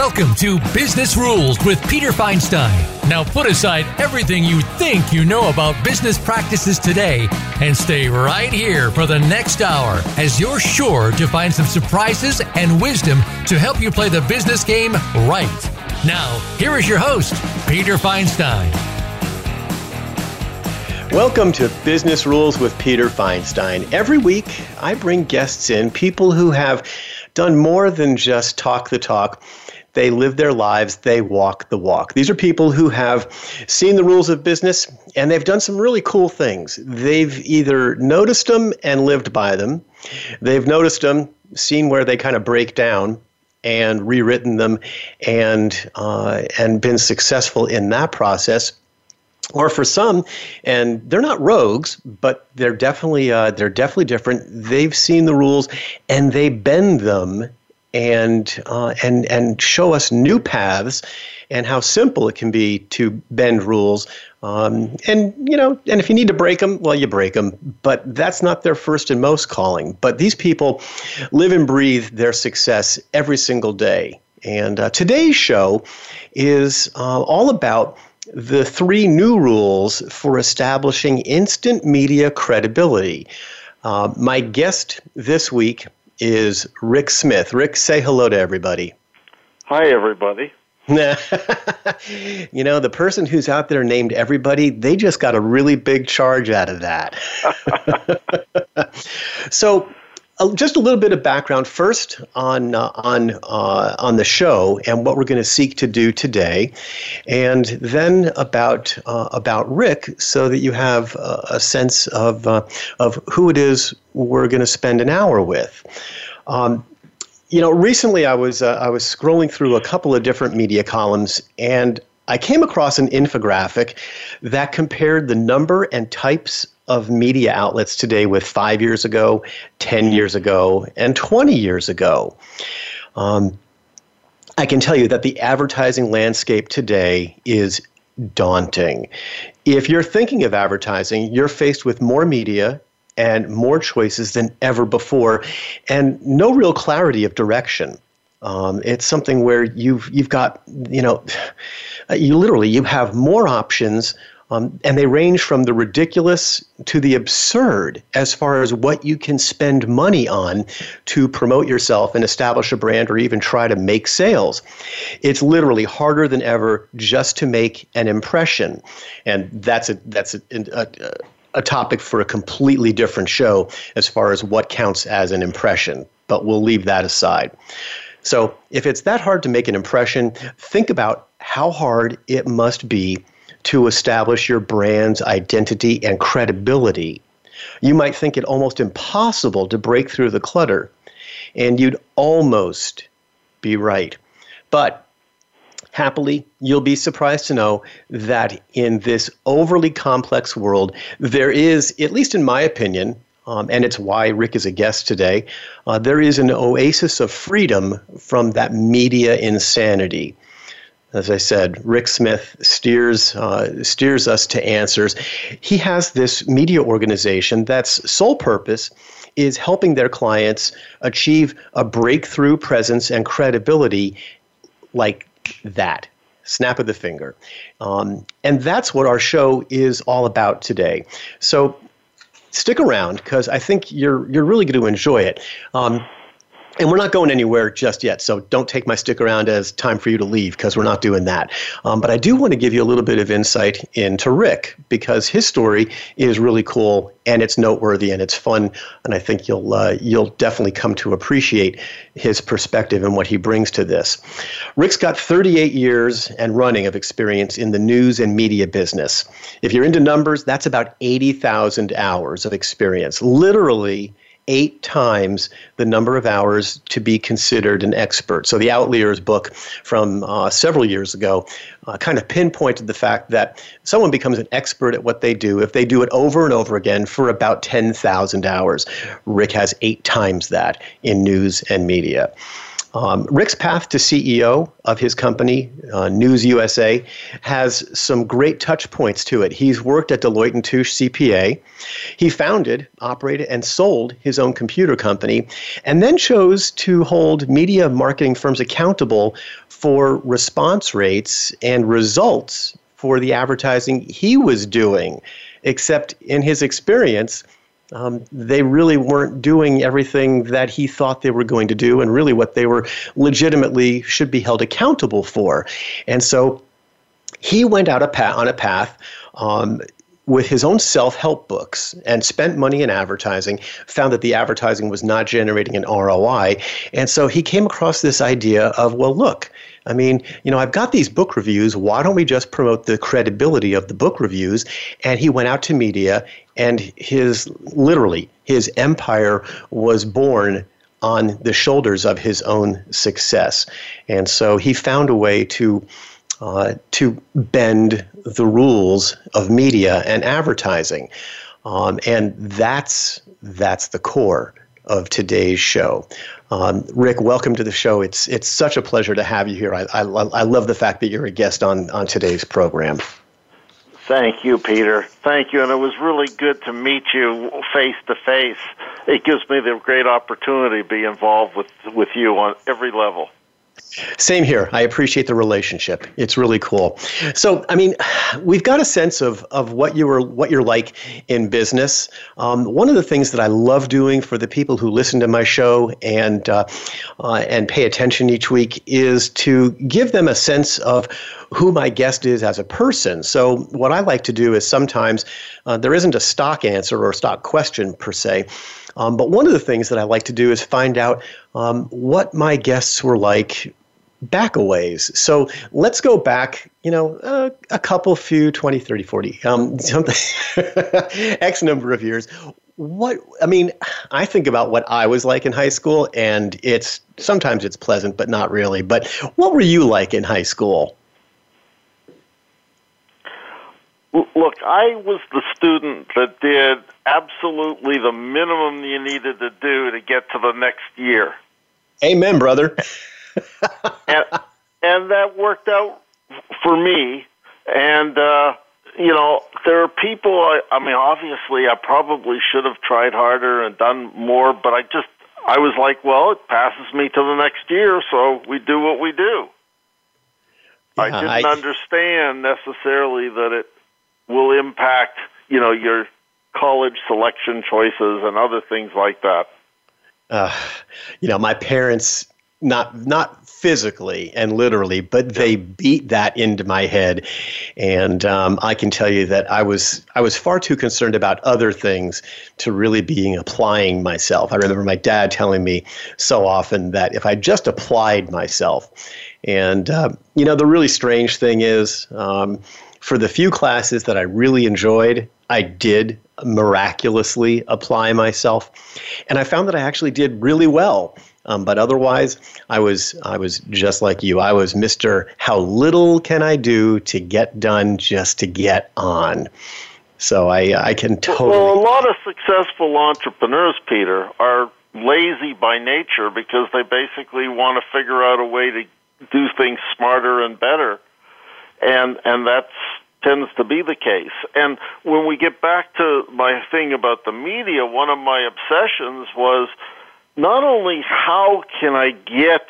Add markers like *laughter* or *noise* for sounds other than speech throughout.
Welcome to Business Rules with Peter Feinstein. Now put aside everything you think you know about business practices today and stay right here for the next hour as you're sure to find some surprises and wisdom to help you play the business game right. Now, here is your host, Peter Feinstein. Welcome to Business Rules with Peter Feinstein. Every week, I bring guests in, people who have done more than just talk the talk. They live their lives, they walk the walk. These are people who have seen the rules of business and they've done some really cool things. They've either noticed them and lived by them, they've noticed them, seen where they kind of break down, and rewritten them and uh, and been successful in that process or for some, and they're not rogues, but they're definitely uh, they're definitely different. They've seen the rules and they bend them and uh, and and show us new paths and how simple it can be to bend rules. Um, and you know, and if you need to break them, well, you break them. But that's not their first and most calling. But these people live and breathe their success every single day. And uh, today's show is uh, all about the three new rules for establishing instant media credibility. Uh, my guest this week is Rick Smith. Rick, say hello to everybody. Hi, everybody. *laughs* you know, the person who's out there named everybody, they just got a really big charge out of that. *laughs* so, just a little bit of background first on uh, on uh, on the show and what we're going to seek to do today, and then about uh, about Rick, so that you have a sense of uh, of who it is we're going to spend an hour with. Um, you know, recently I was uh, I was scrolling through a couple of different media columns and I came across an infographic that compared the number and types of media outlets today with five years ago, 10 years ago, and 20 years ago. Um, I can tell you that the advertising landscape today is daunting. If you're thinking of advertising, you're faced with more media and more choices than ever before, and no real clarity of direction. Um, it's something where you've you've got you know, *sighs* you literally you have more options um, and they range from the ridiculous to the absurd as far as what you can spend money on to promote yourself and establish a brand or even try to make sales. It's literally harder than ever just to make an impression. And that's a, that's a, a, a topic for a completely different show as far as what counts as an impression, but we'll leave that aside. So, if it's that hard to make an impression, think about how hard it must be to establish your brand's identity and credibility. You might think it almost impossible to break through the clutter, and you'd almost be right. But happily, you'll be surprised to know that in this overly complex world, there is, at least in my opinion, um, and it's why Rick is a guest today, uh, there is an oasis of freedom from that media insanity as I said, Rick Smith steers uh, steers us to answers. He has this media organization that's sole purpose is helping their clients achieve a breakthrough presence and credibility like that. Snap of the finger. Um, and that's what our show is all about today. So stick around because I think you're, you're really going to enjoy it. Um, and we're not going anywhere just yet. So don't take my stick around as time for you to leave because we're not doing that. Um, but I do want to give you a little bit of insight into Rick because his story is really cool and it's noteworthy and it's fun. And I think you'll uh, you'll definitely come to appreciate his perspective and what he brings to this. Rick's got 38 years and running of experience in the news and media business. If you're into numbers, that's about 80,000 hours of experience. Literally eight times the number of hours to be considered an expert. So the Outliers book from uh, several years ago uh, kind of pinpointed the fact that someone becomes an expert at what they do if they do it over and over again for about 10,000 hours. Rick has eight times that in news and media. Um, Rick's path to CEO of his company, uh, News USA, has some great touch points to it. He's worked at Deloitte and Touche CPA. He founded, operated, and sold his own computer company, and then chose to hold media marketing firms accountable for response rates and results for the advertising he was doing. Except in his experience, um, they really weren't doing everything that he thought they were going to do and really what they were legitimately should be held accountable for. And so he went out a path, on a path um, with his own self help books and spent money in advertising, found that the advertising was not generating an ROI. And so he came across this idea of, well, look, I mean, you know, I've got these book reviews. Why don't we just promote the credibility of the book reviews? And he went out to media, and his literally his empire was born on the shoulders of his own success. And so he found a way to uh, to bend the rules of media and advertising. Um, and that's that's the core of today's show. Um, Rick, welcome to the show. It's it's such a pleasure to have you here. I, I, I love the fact that you're a guest on, on today's program. Thank you, Peter. Thank you, and it was really good to meet you face to face. It gives me the great opportunity to be involved with with you on every level. Same here. I appreciate the relationship. It's really cool. So, I mean, we've got a sense of, of what you were what you're like in business. Um, one of the things that I love doing for the people who listen to my show and uh, uh, and pay attention each week is to give them a sense of who my guest is as a person. So, what I like to do is sometimes uh, there isn't a stock answer or a stock question per se. Um, but one of the things that I like to do is find out um, what my guests were like back a ways. So let's go back, you know, uh, a couple, few, 20, 30, 40, um, something, *laughs* X number of years. What, I mean, I think about what I was like in high school, and it's sometimes it's pleasant, but not really. But what were you like in high school? Look, I was the student that did absolutely the minimum you needed to do to get to the next year. Amen, brother. *laughs* and, and that worked out for me. And, uh, you know, there are people, I, I mean, obviously, I probably should have tried harder and done more, but I just, I was like, well, it passes me to the next year, so we do what we do. Yeah, I didn't I, understand necessarily that it will impact, you know, your college selection choices and other things like that. Uh, you know, my parents not not physically and literally, but they beat that into my head, and um, I can tell you that I was I was far too concerned about other things to really being applying myself. I remember my dad telling me so often that if I just applied myself, and uh, you know the really strange thing is. Um, for the few classes that I really enjoyed, I did miraculously apply myself. And I found that I actually did really well. Um, but otherwise, I was I was just like you. I was Mister. How little can I do to get done just to get on? So I I can totally. Well, a lot of successful entrepreneurs, Peter, are lazy by nature because they basically want to figure out a way to do things smarter and better and and that tends to be the case. And when we get back to my thing about the media, one of my obsessions was not only how can I get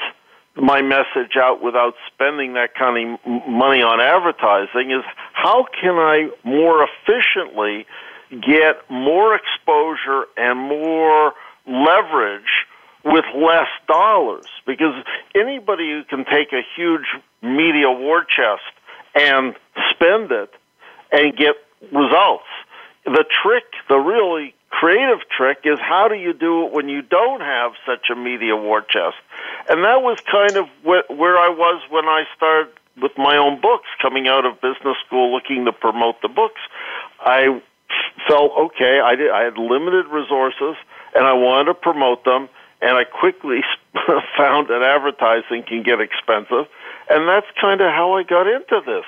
my message out without spending that kind of money on advertising is how can I more efficiently get more exposure and more leverage with less dollars because anybody who can take a huge media war chest and spend it and get results. The trick, the really creative trick, is how do you do it when you don't have such a media war chest? And that was kind of where I was when I started with my own books, coming out of business school, looking to promote the books. I felt okay. I did. I had limited resources, and I wanted to promote them. And I quickly *laughs* found that advertising can get expensive, and that's kind of how I got into this.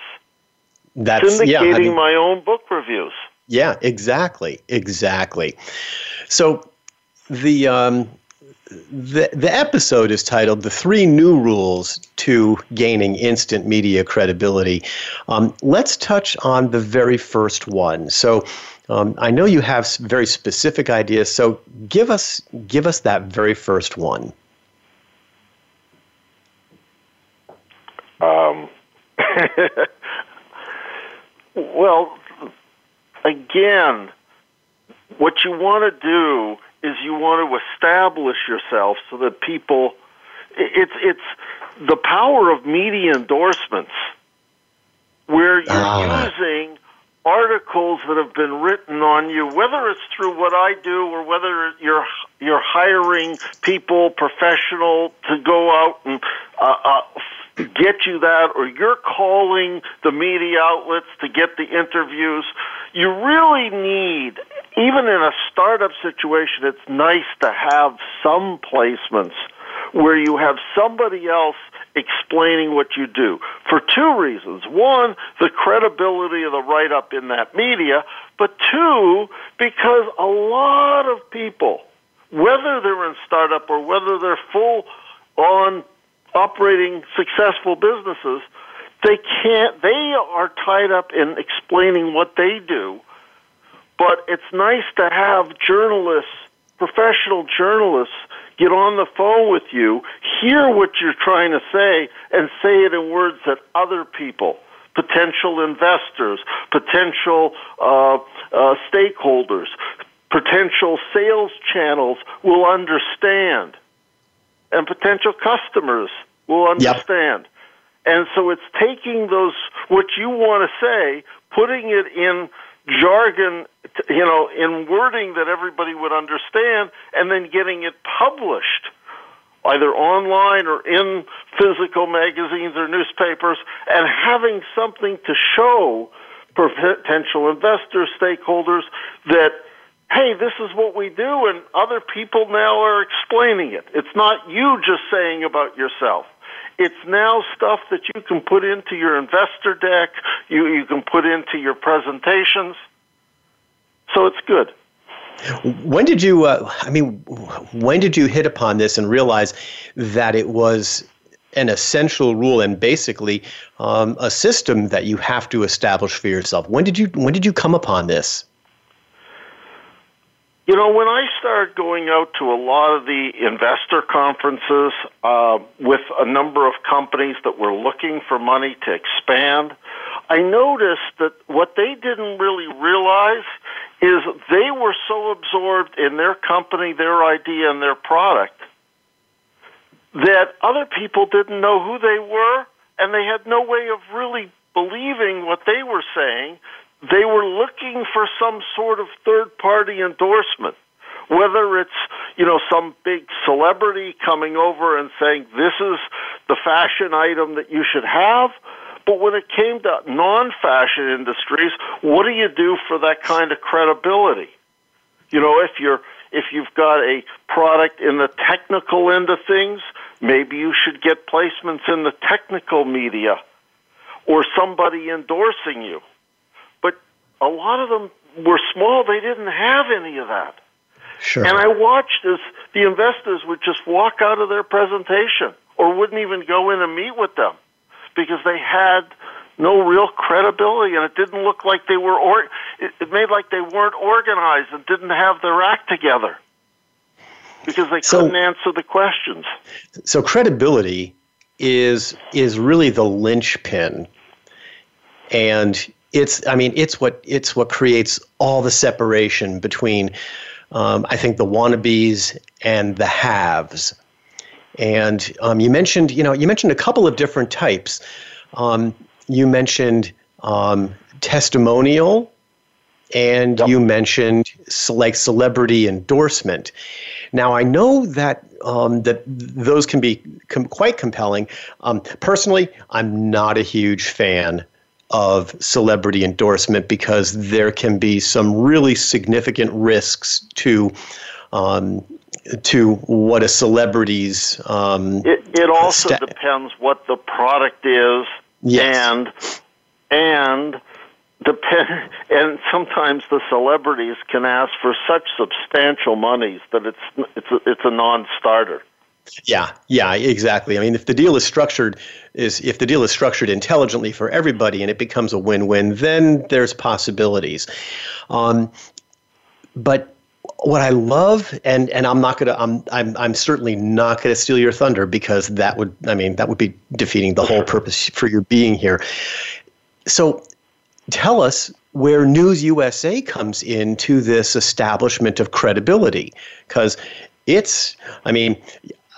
That's syndicating yeah, I mean, my own book reviews. Yeah, exactly, exactly. So the um, the, the episode is titled The Three New Rules to Gaining Instant Media Credibility. Um, let's touch on the very first one. So, um, I know you have very specific ideas, so give us give us that very first one. Um, *laughs* well, again, what you want to do is you want to establish yourself so that people it's it's the power of media endorsements where you're ah. using articles that have been written on you whether it's through what I do or whether you're you're hiring people professional to go out and uh, uh, get you that or you're calling the media outlets to get the interviews you really need even in a startup situation, it's nice to have some placements where you have somebody else explaining what you do for two reasons. One, the credibility of the write up in that media, but two, because a lot of people, whether they're in startup or whether they're full on operating successful businesses, they can't, they are tied up in explaining what they do. But it's nice to have journalists, professional journalists, get on the phone with you, hear what you're trying to say, and say it in words that other people, potential investors, potential uh, uh, stakeholders, potential sales channels will understand, and potential customers will understand. Yep. And so it's taking those, what you want to say, putting it in jargon, you know, in wording that everybody would understand, and then getting it published either online or in physical magazines or newspapers, and having something to show potential investors, stakeholders that, hey, this is what we do, and other people now are explaining it. It's not you just saying about yourself. It's now stuff that you can put into your investor deck, you, you can put into your presentations. So it's good. When did you, uh, I mean, when did you hit upon this and realize that it was an essential rule and basically um, a system that you have to establish for yourself? When did you, when did you come upon this? You know, when I started going out to a lot of the investor conferences uh, with a number of companies that were looking for money to expand, I noticed that what they didn't really realize is they were so absorbed in their company, their idea, and their product that other people didn't know who they were and they had no way of really believing what they were saying they were looking for some sort of third party endorsement whether it's you know some big celebrity coming over and saying this is the fashion item that you should have. But when it came to non-fashion industries what do you do for that kind of credibility? You know if you're if you've got a product in the technical end of things maybe you should get placements in the technical media or somebody endorsing you a lot of them were small. They didn't have any of that. Sure. And I watched as the investors would just walk out of their presentation or wouldn't even go in and meet with them because they had no real credibility and it didn't look like they were or it made like they weren't organized and didn't have their act together because they couldn't answer the questions. So credibility is is really the linchpin and it's I mean it's what it's what creates all the separation between um, I think the wannabes and the haves. And um, you mentioned you know you mentioned a couple of different types. Um, you mentioned um, testimonial, and yep. you mentioned like celebrity endorsement. Now I know that um, that those can be com- quite compelling. Um, personally, I'm not a huge fan of celebrity endorsement because there can be some really significant risks to um, to what a celebrity's. Um, it, it also sta- depends what the product is, yes. and and depend, *laughs* and sometimes the celebrities can ask for such substantial monies that it's it's a, it's a non-starter. Yeah, yeah, exactly. I mean, if the deal is structured is if the deal is structured intelligently for everybody and it becomes a win-win, then there's possibilities. Um, but what I love, and and I'm not gonna, I'm I'm I'm certainly not gonna steal your thunder because that would, I mean, that would be defeating the whole purpose for your being here. So, tell us where News USA comes into this establishment of credibility, because it's, I mean,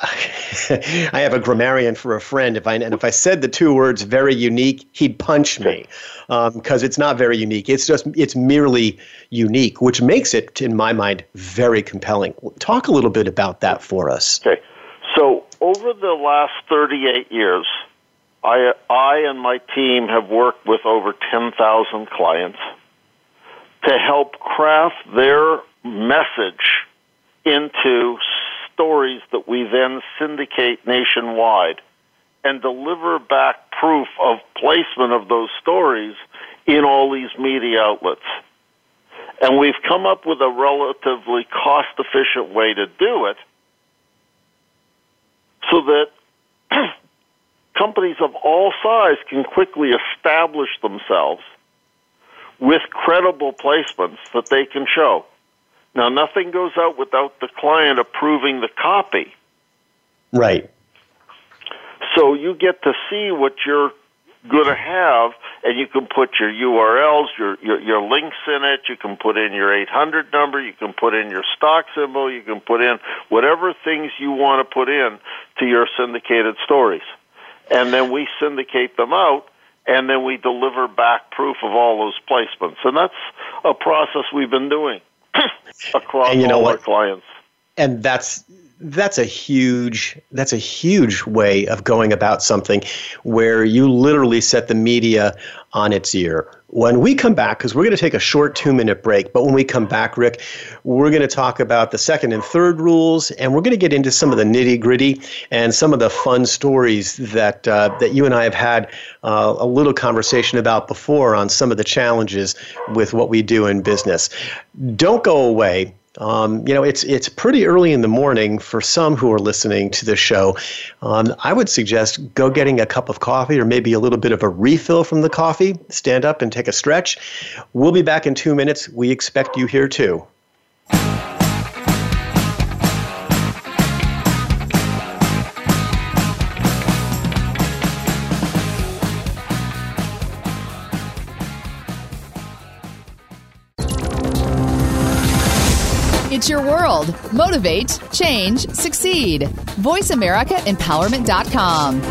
*laughs* I have a grammarian for a friend. If I and if I said the two words "very unique," he'd punch me because um, it's not very unique. It's just it's merely unique, which makes it, in my mind, very compelling. Talk a little bit about that for us. Okay, so over the last 38 years, I I and my team have worked with over 10,000 clients to help craft their message into stories that we then syndicate nationwide and deliver back proof of placement of those stories in all these media outlets. And we've come up with a relatively cost efficient way to do it so that *clears throat* companies of all size can quickly establish themselves with credible placements that they can show. Now, nothing goes out without the client approving the copy. Right. So you get to see what you're going to have, and you can put your URLs, your, your, your links in it. You can put in your 800 number. You can put in your stock symbol. You can put in whatever things you want to put in to your syndicated stories, and then we syndicate them out. And then we deliver back proof of all those placements. And that's a process we've been doing across and you know all what? our clients. And that's that's a huge that's a huge way of going about something where you literally set the media on its ear. When we come back, because we're going to take a short two minute break, but when we come back, Rick, we're going to talk about the second and third rules, and we're going to get into some of the nitty gritty and some of the fun stories that uh, that you and I have had uh, a little conversation about before on some of the challenges with what we do in business. Don't go away. Um, you know, it's it's pretty early in the morning for some who are listening to this show. Um, I would suggest go getting a cup of coffee or maybe a little bit of a refill from the coffee. Stand up and take a stretch. We'll be back in two minutes. We expect you here too. Motivate, change, succeed. VoiceAmericaEmpowerment.com.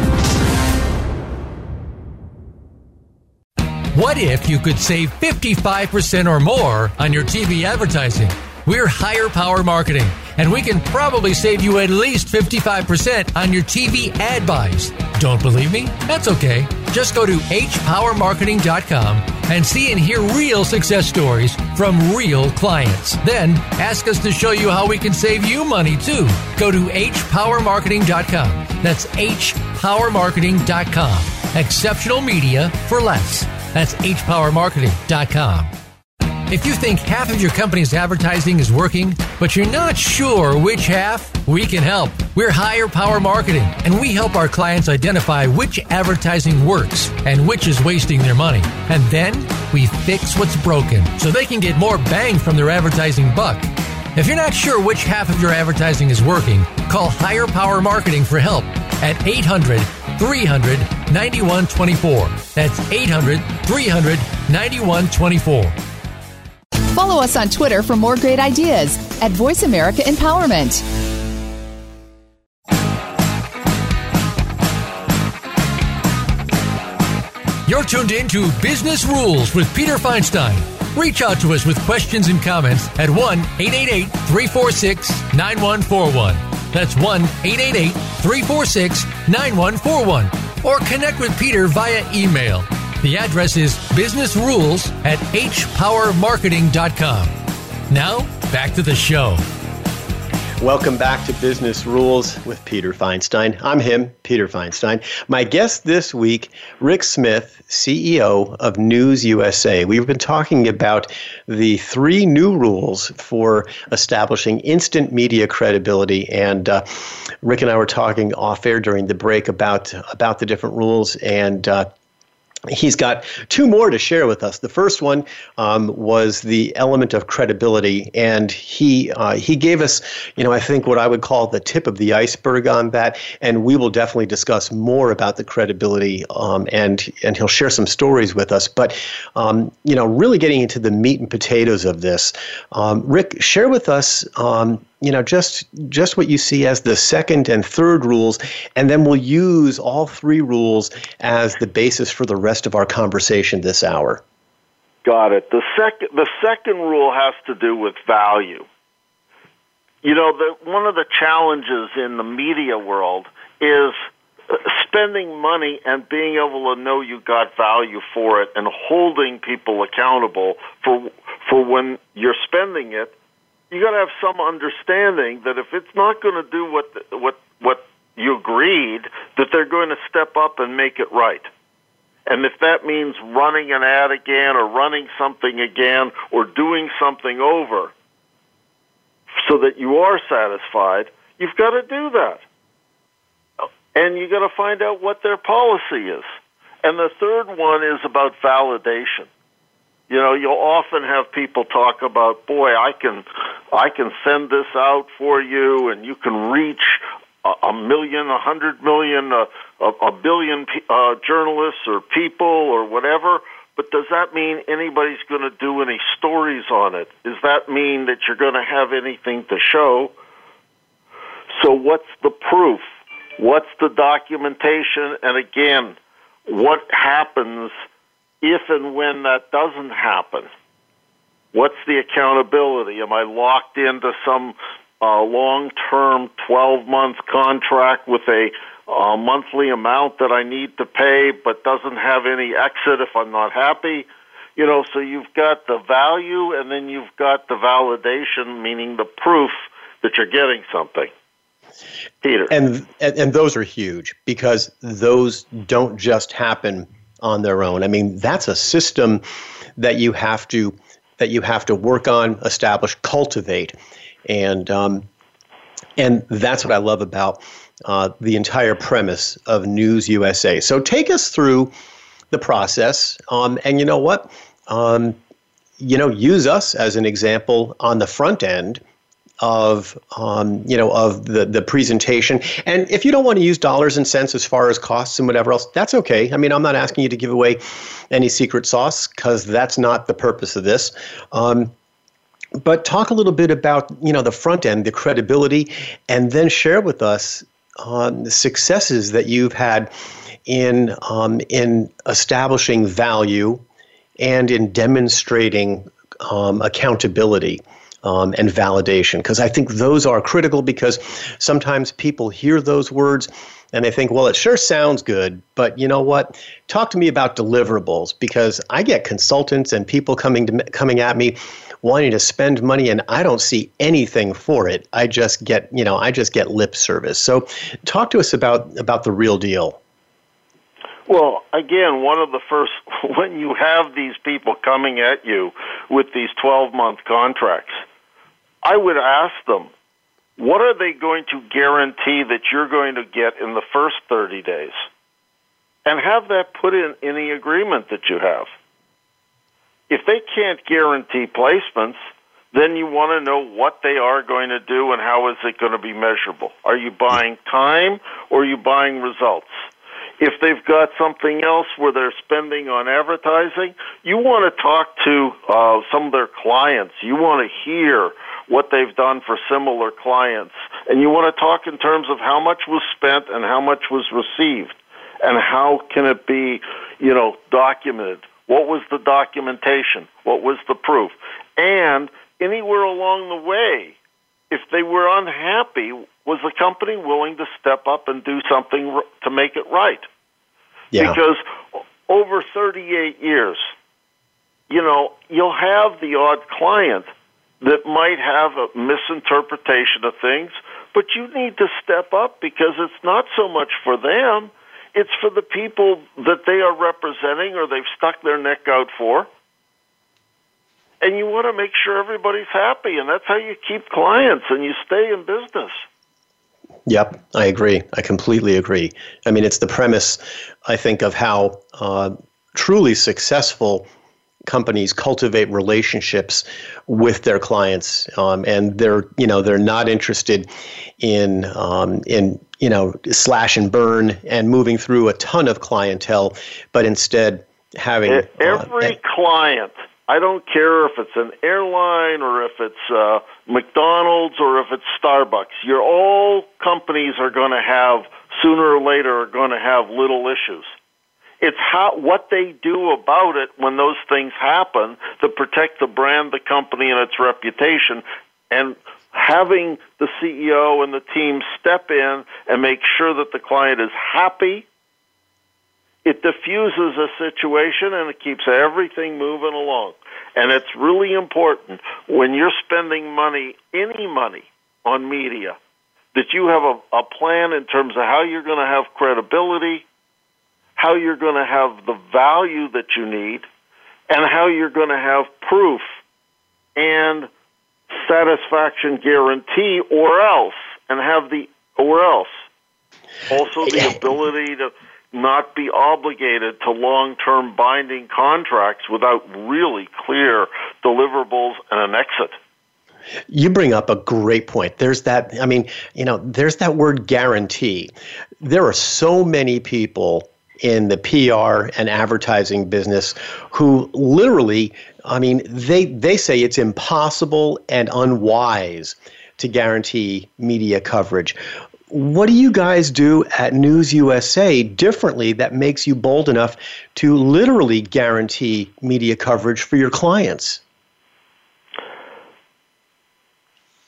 What if you could save 55% or more on your TV advertising? We're Higher Power Marketing, and we can probably save you at least 55% on your TV ad buys. Don't believe me? That's okay. Just go to hpowermarketing.com and see and hear real success stories from real clients. Then ask us to show you how we can save you money too. Go to hpowermarketing.com. That's hpowermarketing.com. Exceptional media for less. That's hpowermarketing.com. If you think half of your company's advertising is working, but you're not sure which half, we can help. We're Higher Power Marketing, and we help our clients identify which advertising works and which is wasting their money. And then we fix what's broken so they can get more bang from their advertising buck. If you're not sure which half of your advertising is working, call Higher Power Marketing for help at 800 300 9124. That's 800 300 9124. Follow us on Twitter for more great ideas at Voice America Empowerment. You're tuned in to Business Rules with Peter Feinstein. Reach out to us with questions and comments at 1 888 346 9141. That's 1 888 346 9141. Or connect with Peter via email the address is businessrules at hpowermarketing.com. Now, back to the show. Welcome back to Business Rules with Peter Feinstein. I'm him, Peter Feinstein. My guest this week, Rick Smith, CEO of News USA. We've been talking about the three new rules for establishing instant media credibility, and uh, Rick and I were talking off air during the break about about the different rules and. Uh, He's got two more to share with us. The first one um, was the element of credibility, and he uh, he gave us, you know, I think what I would call the tip of the iceberg on that. And we will definitely discuss more about the credibility, um, and and he'll share some stories with us. But um, you know, really getting into the meat and potatoes of this, um, Rick, share with us um, you know just just what you see as the second and third rules and then we'll use all three rules as the basis for the rest of our conversation this hour. Got it. The second the second rule has to do with value. You know the one of the challenges in the media world is uh, spending money and being able to know you got value for it and holding people accountable for for when you're spending it you got to have some understanding that if it's not going to do what what what you agreed, that they're going to step up and make it right. And if that means running an ad again or running something again or doing something over so that you are satisfied, you've got to do that. And you've got to find out what their policy is. And the third one is about validation. You know, you'll often have people talk about, boy, I can, I can send this out for you, and you can reach a, a million, a hundred million, a, a, a billion uh, journalists or people or whatever. But does that mean anybody's going to do any stories on it? Does that mean that you're going to have anything to show? So, what's the proof? What's the documentation? And again, what happens if and when that doesn't happen, what's the accountability? Am I locked into some uh, long term 12 month contract with a uh, monthly amount that I need to pay but doesn't have any exit if I'm not happy? You know, so you've got the value and then you've got the validation, meaning the proof that you're getting something. Peter. And, and, and those are huge because those don't just happen on their own. I mean, that's a system that you have to that you have to work on, establish, cultivate, and um, and that's what I love about uh, the entire premise of News USA. So take us through the process, um, and you know what, um, you know, use us as an example on the front end of um, you know of the the presentation. And if you don't want to use dollars and cents as far as costs and whatever else, that's okay. I mean, I'm not asking you to give away any secret sauce because that's not the purpose of this. Um, but talk a little bit about you know the front end, the credibility, and then share with us um, the successes that you've had in um, in establishing value and in demonstrating um, accountability um, and validation because I think those are critical because sometimes people hear those words and they think, well, it sure sounds good, but you know what? Talk to me about deliverables because I get consultants and people coming to coming at me wanting to spend money and I don't see anything for it. I just get, you know, I just get lip service. So talk to us about about the real deal. Well, again, one of the first, *laughs* when you have these people coming at you with these 12 month contracts, I would ask them, what are they going to guarantee that you're going to get in the first 30 days? And have that put in any agreement that you have. If they can't guarantee placements, then you want to know what they are going to do and how is it going to be measurable. Are you buying time or are you buying results? If they've got something else where they're spending on advertising, you want to talk to uh, some of their clients. You want to hear what they've done for similar clients. And you want to talk in terms of how much was spent and how much was received and how can it be, you know, documented. What was the documentation? What was the proof? And anywhere along the way, if they were unhappy, was the company willing to step up and do something to make it right? Yeah. Because over 38 years, you know, you'll have the odd client that might have a misinterpretation of things, but you need to step up because it's not so much for them, it's for the people that they are representing or they've stuck their neck out for. And you want to make sure everybody's happy, and that's how you keep clients and you stay in business. Yep, I agree. I completely agree. I mean, it's the premise, I think, of how uh, truly successful companies cultivate relationships with their clients, um, and they're you know they're not interested in um, in you know slash and burn and moving through a ton of clientele, but instead having every uh, client I don't care if it's an airline or if it's uh, McDonald's or if it's Starbucks. Your all companies are going to have sooner or later are going to have little issues. It's how what they do about it when those things happen to protect the brand, the company, and its reputation, and having the CEO and the team step in and make sure that the client is happy it diffuses a situation and it keeps everything moving along. And it's really important when you're spending money, any money, on media, that you have a, a plan in terms of how you're going to have credibility, how you're going to have the value that you need, and how you're going to have proof and satisfaction guarantee, or else, and have the or else. Also, the ability to not be obligated to long term binding contracts without really clear deliverables and an exit. You bring up a great point. There's that, I mean, you know, there's that word guarantee. There are so many people in the PR and advertising business who literally, I mean, they, they say it's impossible and unwise to guarantee media coverage what do you guys do at News USA differently that makes you bold enough to literally guarantee media coverage for your clients?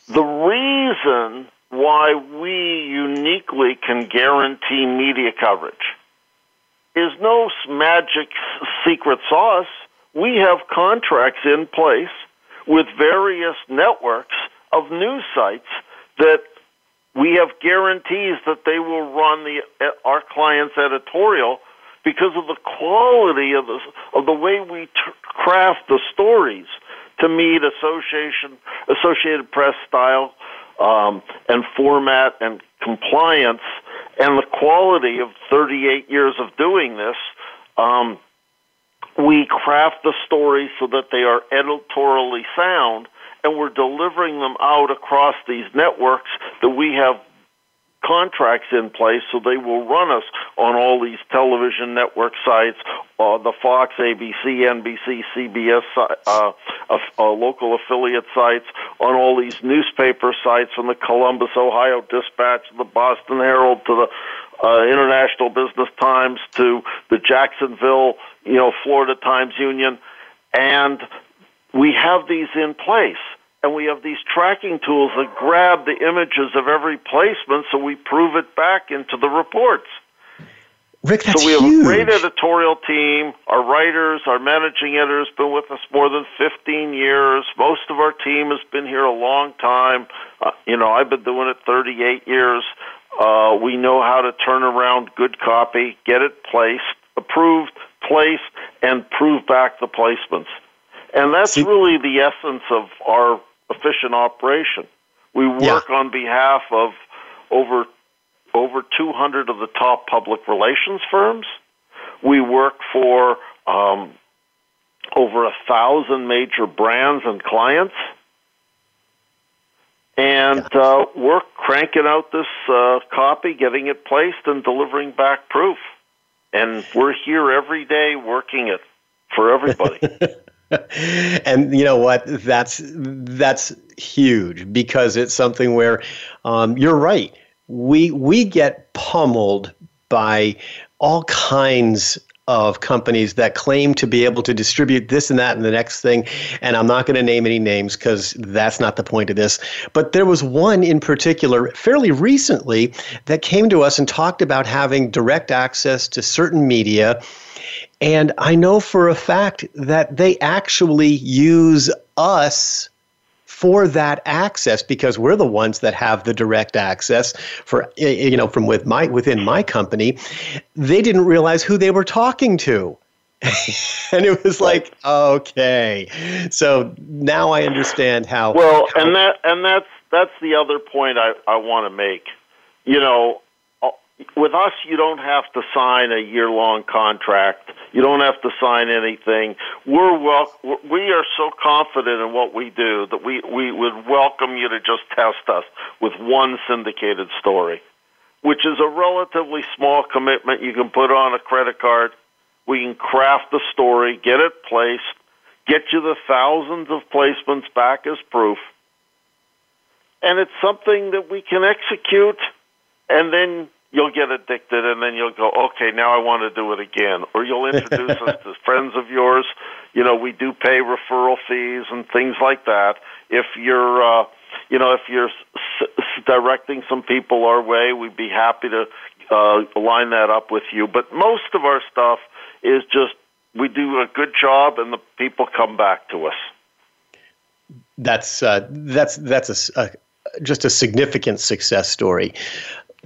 The reason why we uniquely can guarantee media coverage is no magic secret sauce. We have contracts in place with various networks of news sites that we have guarantees that they will run the eh, our client's editorial because of the quality of the of the way we t- craft the stories to meet association Associated Press style um, and format and compliance and the quality of 38 years of doing this. Um, we craft the stories so that they are editorially sound and we're delivering them out across these networks that we have contracts in place so they will run us on all these television network sites, uh, the Fox, ABC, NBC, CBS, uh, uh, local affiliate sites, on all these newspaper sites from the Columbus, Ohio Dispatch, the Boston Herald, to the uh, International Business Times, to the Jacksonville, you know, Florida Times Union, and we have these in place and we have these tracking tools that grab the images of every placement so we prove it back into the reports. Rick, that's so we have huge. a great editorial team. Our writers, our managing editors been with us more than 15 years. Most of our team has been here a long time. Uh, you know, I've been doing it 38 years. Uh, we know how to turn around good copy, get it placed, approved, placed, and prove back the placements. And that's See, really the essence of our efficient operation. We work yeah. on behalf of over over 200 of the top public relations firms. We work for um, over a thousand major brands and clients, and uh, we're cranking out this uh, copy, getting it placed, and delivering back proof. And we're here every day working it for everybody. *laughs* *laughs* and you know what? That's that's huge because it's something where um, you're right. We we get pummeled by all kinds of companies that claim to be able to distribute this and that and the next thing. And I'm not going to name any names because that's not the point of this. But there was one in particular fairly recently that came to us and talked about having direct access to certain media and I know for a fact that they actually use us for that access because we're the ones that have the direct access for you know from with my within my company. They didn't realize who they were talking to. *laughs* And it was like okay. So now i understand how well and that and that's that's the other point i i want to make. You know with us, you don't have to sign a year long contract. You don't have to sign anything. We're wel- we are so confident in what we do that we, we would welcome you to just test us with one syndicated story, which is a relatively small commitment you can put on a credit card. We can craft the story, get it placed, get you the thousands of placements back as proof. And it's something that we can execute and then you'll get addicted and then you'll go, okay, now I want to do it again. Or you'll introduce us to *laughs* friends of yours. You know, we do pay referral fees and things like that. If you're, uh, you know, if you're s- directing some people our way, we'd be happy to uh, line that up with you. But most of our stuff is just we do a good job and the people come back to us. That's uh, that's that's a, a just a significant success story.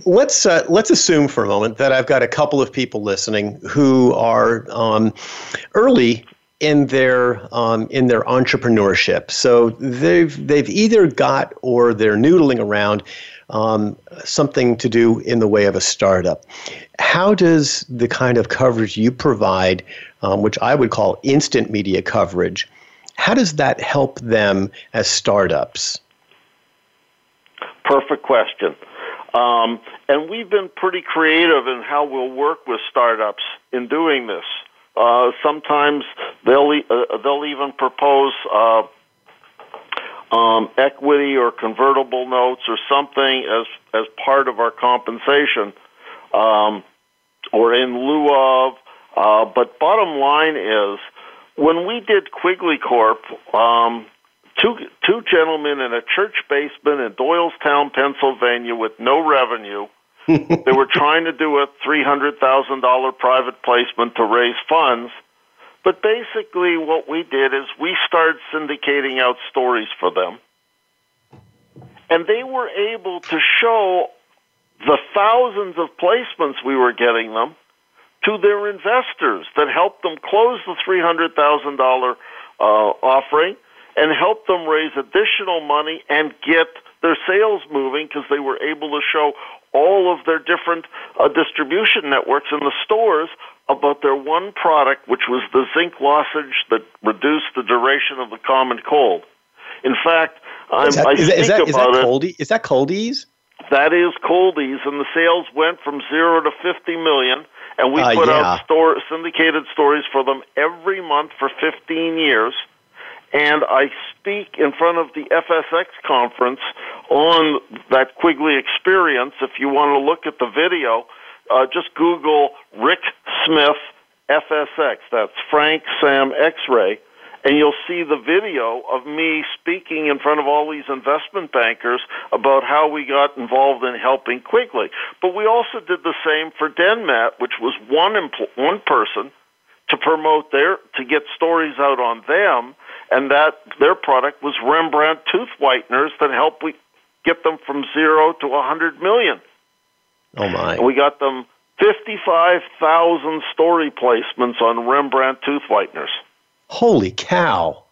Let's uh, let's assume for a moment that I've got a couple of people listening who are um, early in their um, in their entrepreneurship. So they've they've either got or they're noodling around um, something to do in the way of a startup. How does the kind of coverage you provide, um, which I would call instant media coverage, how does that help them as startups? Perfect question. Um, and we've been pretty creative in how we'll work with startups in doing this. Uh, sometimes they'll uh, they'll even propose uh, um, equity or convertible notes or something as as part of our compensation, um, or in lieu of. Uh, but bottom line is, when we did Quigley Corp, um, two two gentlemen in a church basement in Doylestown, Pennsylvania, with no revenue. *laughs* they were trying to do a three hundred thousand dollar private placement to raise funds. But basically, what we did is we started syndicating out stories for them. And they were able to show the thousands of placements we were getting them to their investors that helped them close the $300,000 uh, offering and help them raise additional money and get their sales moving because they were able to show all of their different uh, distribution networks in the stores about their one product, which was the zinc lozenge that reduced the duration of the common cold. In fact, I'm, is that, I is that, is that, is that it. Cold-EEZE? Is that Cold-EEZE? That is Cold-EEZE, and the sales went from zero to fifty million. And we Uh, put yeah. out store, syndicated stories for them every month for 15 years. And I speak in front of the FSX conference on that Quigley experience. If you want to look at the video, uh, just Google Rick Smith FSX. That's Frank Sam X ray. And you'll see the video of me speaking in front of all these investment bankers about how we got involved in helping Quigley. But we also did the same for Denmat, which was one empl- one person to promote their to get stories out on them, and that their product was Rembrandt tooth whiteners that helped we get them from zero to a hundred million. Oh my! And we got them fifty-five thousand story placements on Rembrandt tooth whiteners. Holy cow!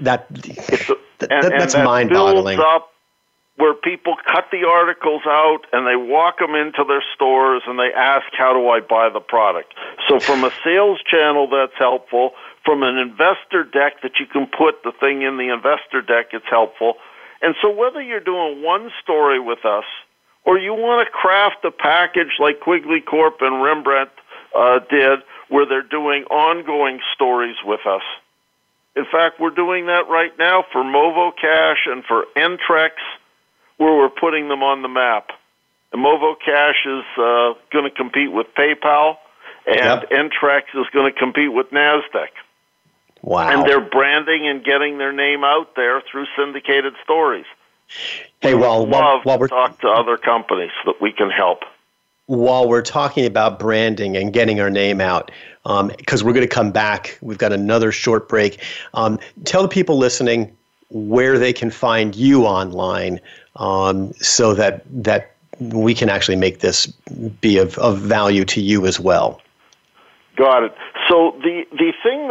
That, a, that- and, that- and that's that mind-boggling. builds up where people cut the articles out and they walk them into their stores and they ask, "How do I buy the product?" So, from a sales channel, that's helpful. From an investor deck that you can put the thing in the investor deck, it's helpful. And so, whether you're doing one story with us or you want to craft a package like Quigley Corp and Rembrandt uh, did, where they're doing ongoing stories with us. In fact, we're doing that right now for Movo Cash and for Entrex, where we're putting them on the map. And Movo Cash is uh, going to compete with PayPal, and Yep. Entrex is going to compete with Nasdaq. Wow! And they're branding and getting their name out there through syndicated stories. hey, well, while, Love while to we're talk to other companies that we can help. while we're talking about branding and getting our name out, because um, we're going to come back, we've got another short break. Um, tell the people listening where they can find you online um, so that that we can actually make this be of, of value to you as well. Got it. So the the thing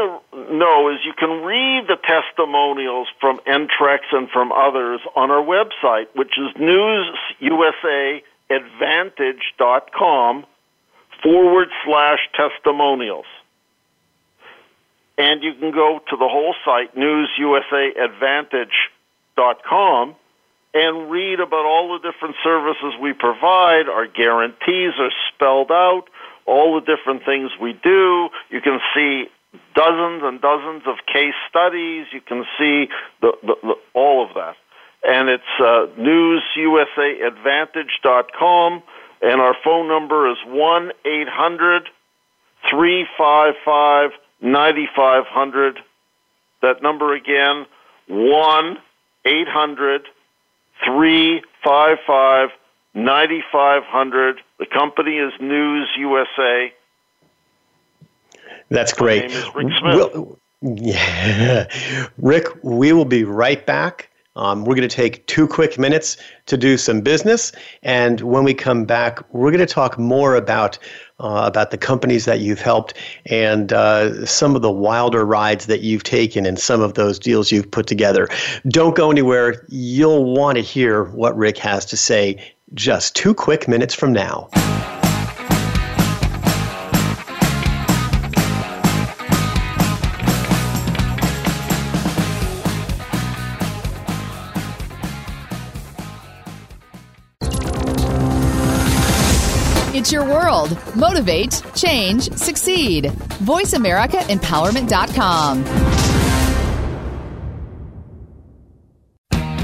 know is you can read the testimonials from Entrex and from others on our website, which is newsusaadvantage.com forward slash testimonials. And you can go to the whole site, newsusaadvantage.com, and read about all the different services we provide. Our guarantees are spelled out all the different things we do. You can see dozens and dozens of case studies. You can see the, the, the all of that. And it's uh, newsusaadvantage.com, and our phone number is 1 800 355 9500. That number again, 1 800 355 9500. The company is News USA. That's great. Rick We'll, *laughs* yeah. Rick, we will be right back. Um, we're going to take two quick minutes to do some business, and when we come back, we're going to talk more about uh, about the companies that you've helped and uh, some of the wilder rides that you've taken and some of those deals you've put together. Don't go anywhere. You'll want to hear what Rick has to say just two quick minutes from now. World. Motivate, change, succeed. VoiceAmericaEmpowerment.com.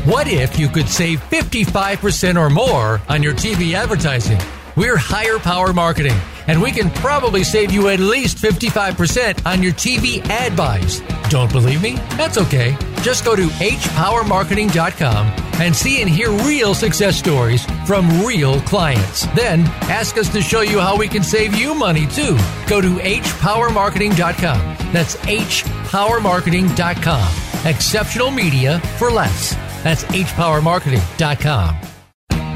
What if you could save 55% or more on your TV advertising? We're Higher Power Marketing, and we can probably save you at least 55% on your TV ad buys. Don't believe me? That's okay. Just go to hpowermarketing.com and see and hear real success stories from real clients. Then ask us to show you how we can save you money too. Go to hpowermarketing.com. That's hpowermarketing.com. Exceptional media for less. That's hpowermarketing.com.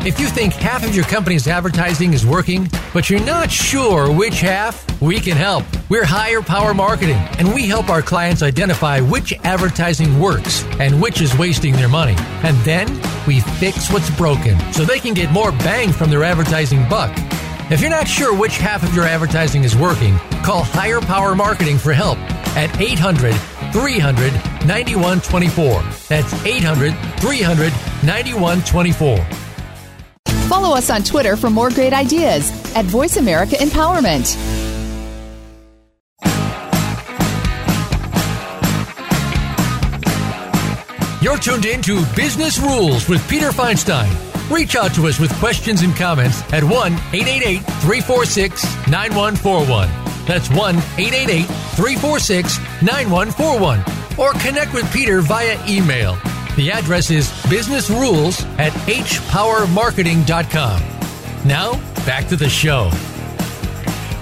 If you think half of your company's advertising is working, but you're not sure which half, we can help. We're Higher Power Marketing, and we help our clients identify which advertising works and which is wasting their money. And then we fix what's broken so they can get more bang from their advertising buck. If you're not sure which half of your advertising is working, call Higher Power Marketing for help at 800 300 9124. That's 800 300 9124. Follow us on Twitter for more great ideas at Voice America Empowerment. You're tuned in to Business Rules with Peter Feinstein. Reach out to us with questions and comments at 1 888 346 9141. That's 1 888 346 9141. Or connect with Peter via email. The address is businessrules at hpowermarketing.com. Now, back to the show.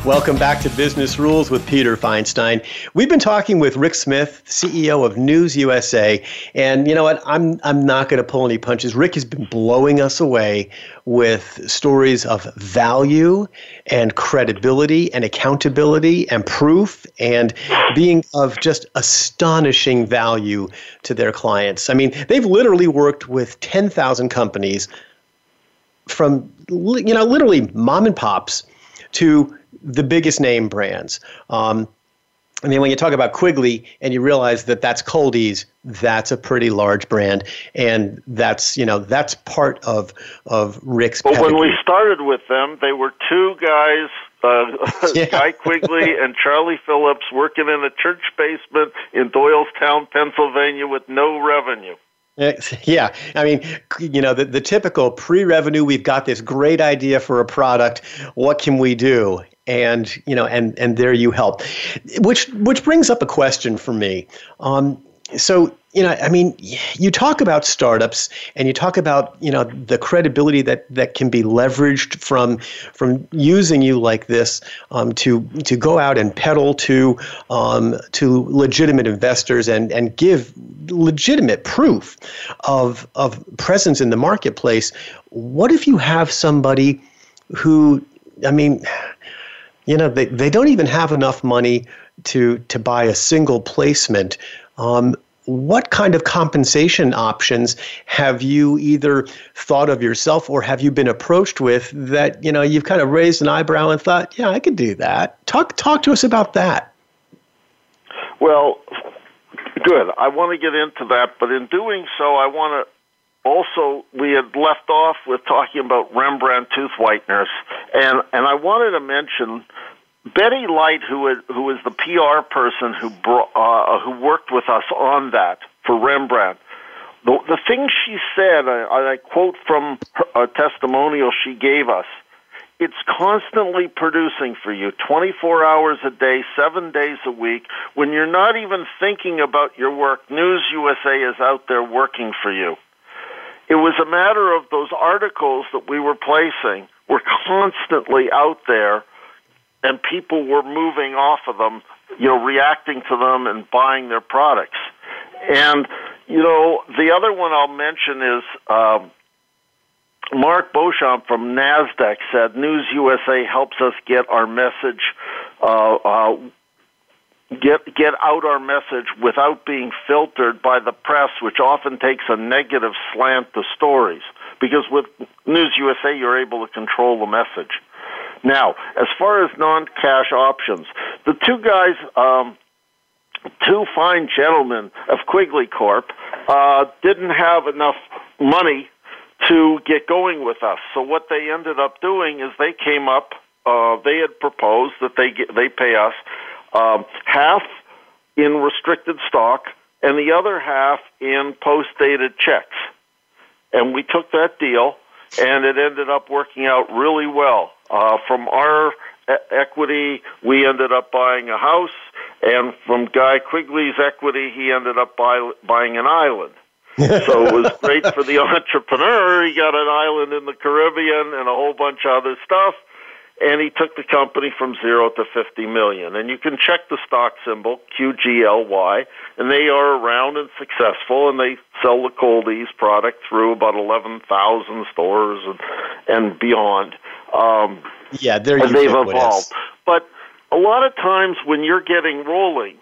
Welcome back to Business Rules with Peter Feinstein. We've been talking with Rick Smith, CEO of News USA, and you know what? I'm I'm not going to pull any punches. Rick has been blowing us away with stories of value and credibility and accountability and proof and being of just astonishing value to their clients. I mean, they've literally worked with 10,000 companies from you know literally mom and pops to the biggest name brands. Um, I mean, when you talk about Quigley and you realize that that's Cold-EEZE, that's a pretty large brand, and that's you know that's part of of Rick's. But when we started with them, they were two guys, uh, *laughs* *laughs* yeah. Guy Quigley and Charlie Phillips, working in a church basement in Doylestown, Pennsylvania, with no revenue. Yeah, I mean, you know, the, the typical pre-revenue. We've got this great idea for a product. What can we do? And you know and and there you help which which brings up a question for me um, so you know, I mean, you talk about startups and you talk about you know the credibility that that can be leveraged from from using you like this um, to to go out and peddle to um, to legitimate investors and and give legitimate proof of of presence in the marketplace. What if you have somebody who, I mean, you know, they, they don't even have enough money to to buy a single placement. Um, what kind of compensation options have you either thought of yourself or have you been approached with that you know you've kind of raised an eyebrow and thought yeah i could do that. Talk talk to us about that. Well good. I want to get into that but in doing so i want to also we had left off with talking about rembrandt tooth whiteners and and i wanted to mention Betty Light, who is who is the PR person who brought, uh, who worked with us on that for Rembrandt, the the thing she said, I, I quote from her, a testimonial she gave us. It's constantly producing for you 24 hours a day, seven days a week. When you're not even thinking about your work, News USA is out there working for you. It was a matter of those articles that we were placing were constantly out there and people were moving off of them, you know, reacting to them and buying their products. And you know, the other one I'll mention is um, Mark Beauchamp from Nasdaq said News USA helps us get our message. Uh, uh, get get out our message without being filtered by the press, which often takes a negative slant to stories. Because with News USA, you're able to control the message. Now, as far as non-cash options, the two guys, um, two fine gentlemen of Quigley Corp, uh, didn't have enough money to get going with us. So what they ended up doing is they came up. Uh, they had proposed that they get, they pay us um, half in restricted stock and the other half in post dated checks. And we took that deal and it ended up working out really well. Uh, from our e- equity, we ended up buying a house, and from Guy Quigley's equity, he ended up buy, buying an island. *laughs* so it was great for the *laughs* entrepreneur. He got an island in the Caribbean and a whole bunch of other stuff and he took the company from zero to 50 million. And you can check the stock symbol, QGLY, and they are around and successful, and they sell the Cold-EEZE product through about 11,000 stores and, and beyond. Um, yeah, they're and they've evolved. But a lot of times when you're getting rolling,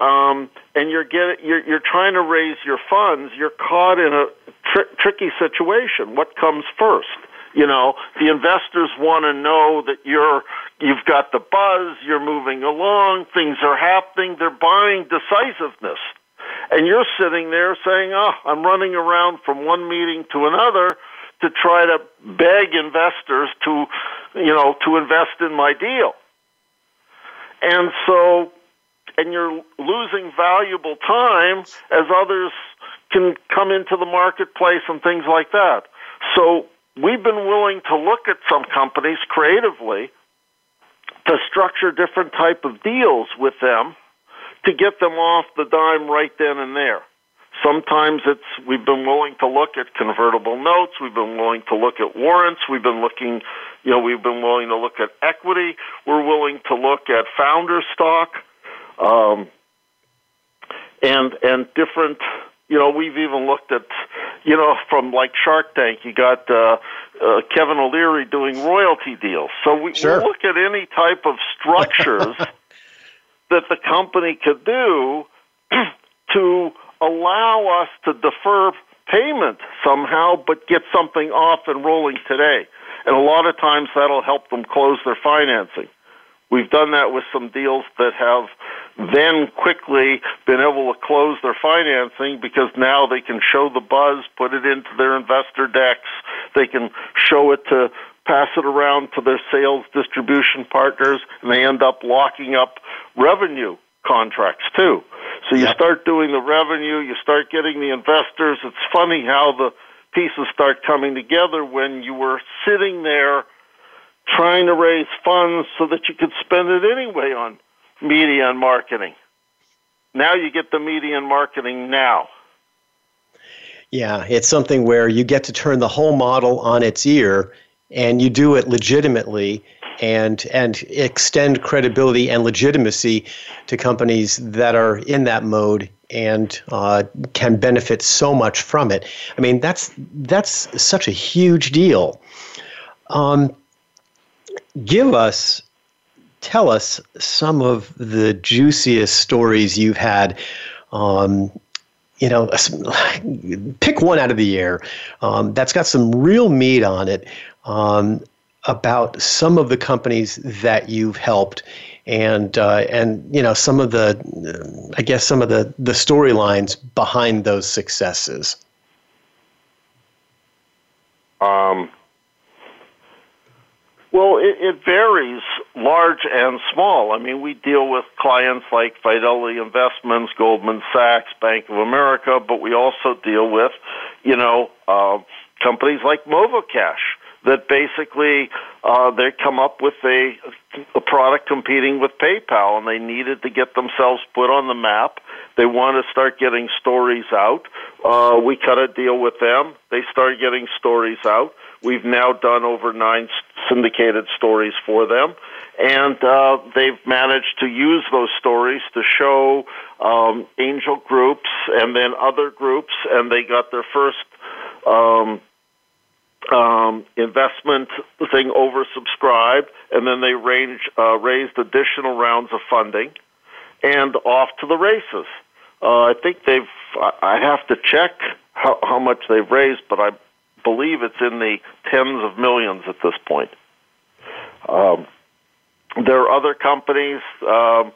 um, and you're getting you're, you're trying to raise your funds, you're caught in a tr- tricky situation. What comes first? You know, the investors want to know that you're you've got the buzz, you're moving along, things are happening, they're buying decisiveness. And you're sitting there saying, "Oh, I'm running around from one meeting to another to try to beg investors to, you know, to invest in my deal." And so and you're losing valuable time as others can come into the marketplace and things like that. So we've been willing to look at some companies creatively to structure different type of deals with them to get them off the dime right then and there. Sometimes it's we've been willing to look at convertible notes, we've been willing to look at warrants, we've been looking, you know, we've been willing to look at equity, we're willing to look at founder stock, um, and and different you know, we've even looked at, you know, from like Shark Tank, you got uh, uh, Kevin O'Leary doing royalty deals. So we, sure. we look at any type of structures *laughs* that the company could do *clears throat* to allow us to defer payment somehow, but get something off and rolling today. And a lot of times that'll help them close their financing. We've done that with some deals that have then quickly been able to close their financing because now they can show the buzz, put it into their investor decks, they can show it to pass it around to their sales distribution partners, and they end up locking up revenue contracts too. So you yep. start doing the revenue, you start getting the investors. It's funny how the pieces start coming together when you were sitting there trying to raise funds so that you could spend it anyway on media and marketing. Now you get the media and marketing now. Yeah, it's something where you get to turn the whole model on its ear and you do it legitimately and and extend credibility and legitimacy to companies that are in that mode and uh, can benefit so much from it. I mean, that's that's such a huge deal. Um, give us, tell us some of the juiciest stories you've had. Um, you know, *laughs* pick one out of the air um, that's got some real meat on it um, about some of the companies that you've helped and uh, and you know some of the I guess some of the the storylines behind those successes. Um, well, it, it varies, large and small. I mean, we deal with clients like Fidelity Investments, Goldman Sachs, Bank of America, but we also deal with, you know, uh, companies like Movocash that basically uh, they come up with a, a product competing with PayPal, and they needed to get themselves put on the map. They want to start getting stories out. Uh, we cut a deal with them. They start getting stories out. We've now done over nine syndicated stories for them, and uh, they've managed to use those stories to show um, angel groups and then other groups, and they got their first um, um, investment thing oversubscribed, and then they range, uh, raised additional rounds of funding, and off to the races. Uh, I think they've. I have to check how, how much they've raised, but I believe it's in the tens of millions at this point. Um, there are other companies um,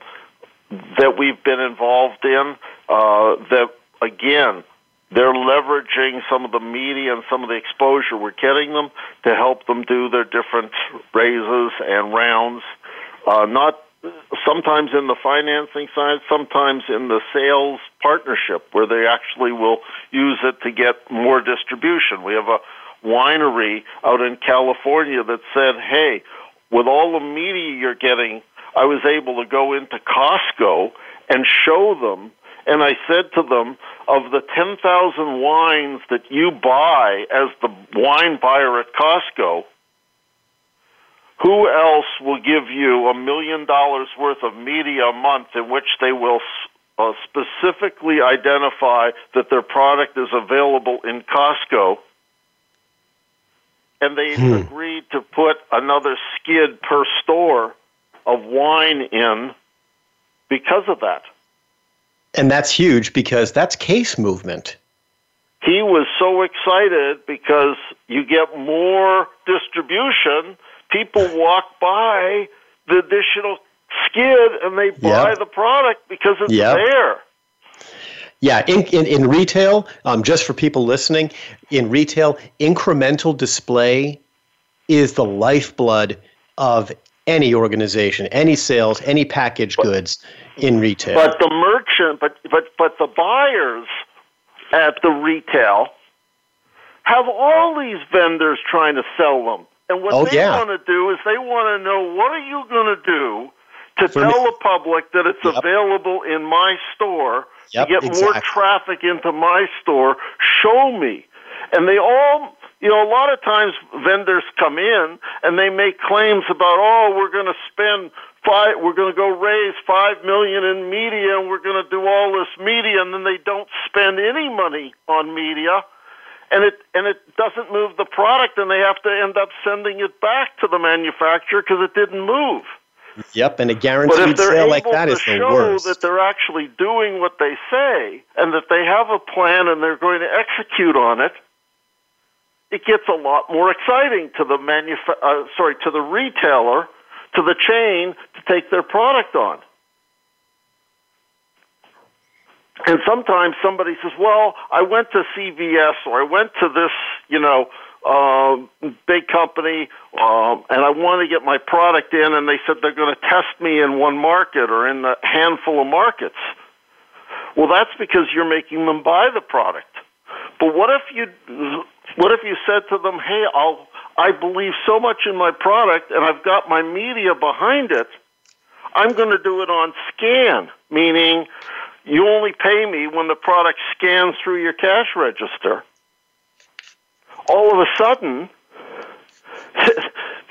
that we've been involved in uh, that, again, they're leveraging some of the media and some of the exposure we're getting them to help them do their different raises and rounds. Uh, not sometimes in the financing side, sometimes in the sales partnership where they actually will use it to get more distribution. We have a winery out in California that said, hey, with all the media you're getting, I was able to go into Costco and show them and I said to them, of the 10,000 wines that you buy as the wine buyer at Costco, who else will give you a million dollars worth of media a month in which they will uh, specifically identify that their product is available in Costco? And they hmm. agreed to put another skid per store of wine in because of that. And that's huge because that's case movement. He was so excited because you get more distribution. People walk by the additional skid and they buy yep. the product because it's yep. there. Yeah, in, in, in retail, um, just for people listening, in retail, incremental display is the lifeblood of any organization, any sales, any packaged goods in retail. But the merchant, but but but the buyers at the retail have all these vendors trying to sell them. And what oh, they yeah. want to do is they want to know what are you going to do to For tell me. the public that it's yep. available in my store yep, to get exactly. more traffic into my store. Show me. And they all you know, a lot of times vendors come in and they make claims about, oh, we're going to spend five, we're going to go raise five million in media and we're going to do all this media, and then they don't spend any money on media, and it and it doesn't move the product, and they have to end up sending it back to the manufacturer because it didn't move. Yep, and a guaranteed sale like that is the worst. That they're actually doing what they say, and that they have a plan and they're going to execute on it it gets a lot more exciting to the manufa- uh, sorry to the retailer to the chain to take their product on. And sometimes somebody says, "Well, I went to CVS or I went to this, you know, uh, big company, um, and I want to get my product in, and they said they're going to test me in one market or in a handful of markets." Well, that's because you're making them buy the product. But what if you what if you said to them, "Hey, I'll I believe so much in my product and I've got my media behind it. I'm going to do it on scan, meaning you only pay me when the product scans through your cash register. All of a sudden, *laughs*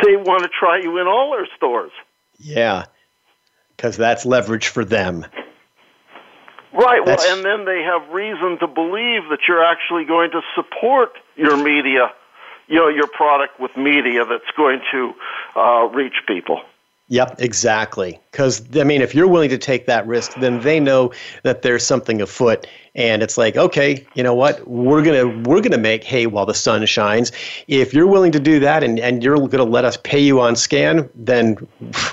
they want to try you in all their stores. Yeah, because that's leverage for them. Right. That's... Well, and then they have reason to believe that you're actually going to support your media, you know, your product with media that's going to uh, reach people. Yep, exactly. Because I mean, if you're willing to take that risk, then they know that there's something afoot, and it's like, okay, you know what? We're gonna we're gonna make hay while the sun shines. If you're willing to do that, and and you're gonna let us pay you on scan, then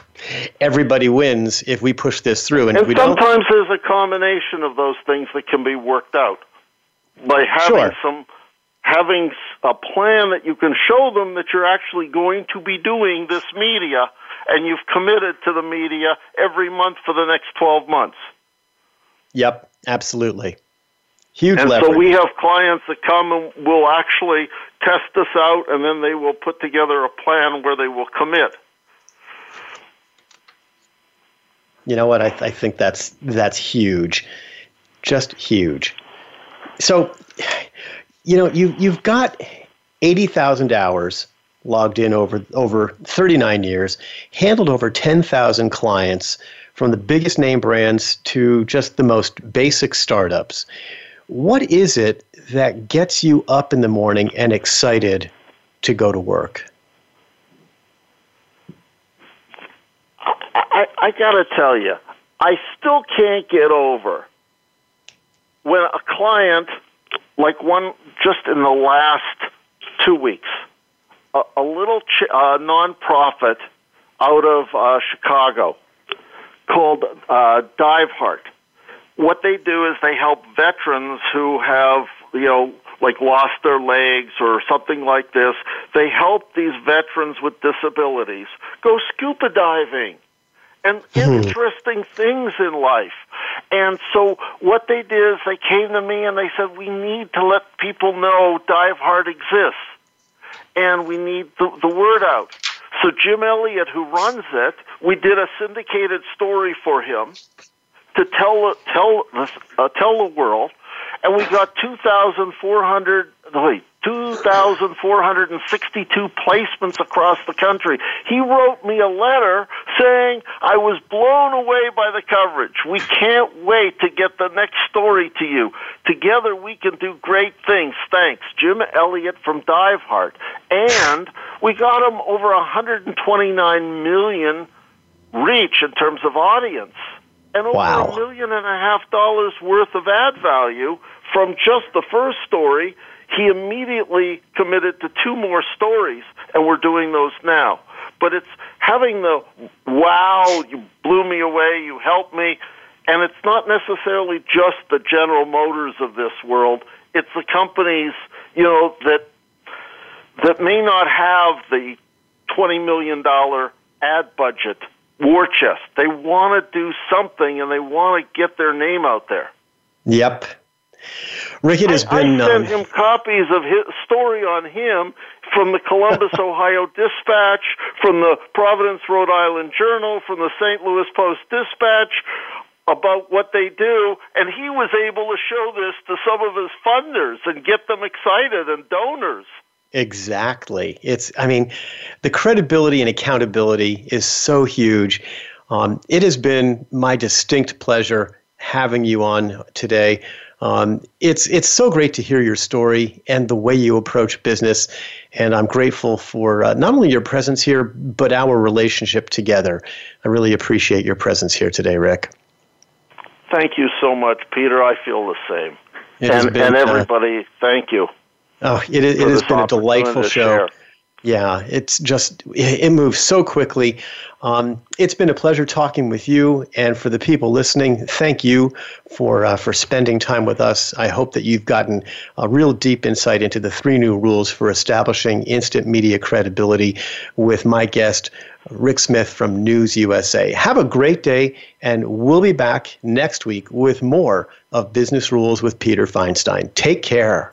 *laughs* everybody wins if we push this through. And, and sometimes there's a combination of those things that can be worked out by having sure. some having a plan that you can show them that you're actually going to be doing this media and you've committed to the media every month for the next 12 months. Yep, absolutely. Huge and leverage. so we have clients that come and will actually test this out and then they will put together a plan where they will commit. You know what? I, th- I think that's that's huge, just huge. So, *sighs* you know, you you've got eighty thousand hours logged in over over 39 years, handled over 10,000 clients from the biggest name brands to just the most basic startups. What is it that gets you up in the morning and excited to go to work? I, I got to tell you, I still can't get over when a client, like one just in the last two weeks, a, a little ch- uh, nonprofit out of uh, Chicago called uh, Dive Heart. What they do is they help veterans who have, you know, like lost their legs or something like this. They help these veterans with disabilities go scuba diving and hmm. interesting things in life. And so what they did is they came to me and they said, we need to let people know Dive Heart exists and we need the, the word out. So Jim Elliott, who runs it, we did a syndicated story for him to tell tell uh, tell the world, and we got two thousand four hundred wait 2,462 placements across the country. He wrote me a letter saying, I was blown away by the coverage. We can't wait to get the next story to you. Together we can do great things. Thanks. Jim Elliott from Dive Heart. And we got him over 129 million reach in terms of audience and over wow. a million and a half dollars worth of ad value from just the first story he immediately committed to two more stories, and we're doing those now. But it's having the wow, you blew me away, you helped me, and it's not necessarily just the General Motors of this world. It's the companies, you know, that that may not have the twenty million dollar ad budget war chest. They want to do something, and they want to get their name out there. Yep, Rick, it has I, been. I sent um, him copies of his story on him from the Columbus, *laughs* Ohio Dispatch, from the Providence, Rhode Island Journal, from the St. Louis Post Dispatch about what they do, and he was able to show this to some of his funders and get them excited and donors. Exactly. It's, I mean, the credibility and accountability is so huge. Um, it has been my distinct pleasure having you on today. Um, it's it's so great to hear your story and the way you approach business, and I'm grateful for uh, not only your presence here but our relationship together. I really appreciate your presence here today, Rick. Thank you so much, Peter. I feel the same. It and, been, and everybody, uh, thank you. Oh, it, it has been a delightful show. Share. Yeah, it's just, it moves so quickly. Um, it's been a pleasure talking with you, and for the people listening, thank you for uh, for spending time with us. I hope that you've gotten a real deep insight into the three new rules for establishing instant media credibility with my guest, Rick Smith from News USA. Have a great day, and we'll be back next week with more of Business Rules with Peter Feinstein. Take care.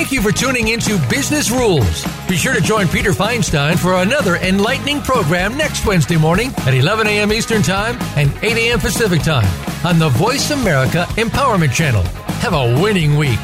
Thank you for tuning into Business Rules. Be sure to join Peter Feinstein for another enlightening program next Wednesday morning at 11 a.m. Eastern Time and 8 a.m. Pacific Time on the Voice America Empowerment Channel. Have a winning week.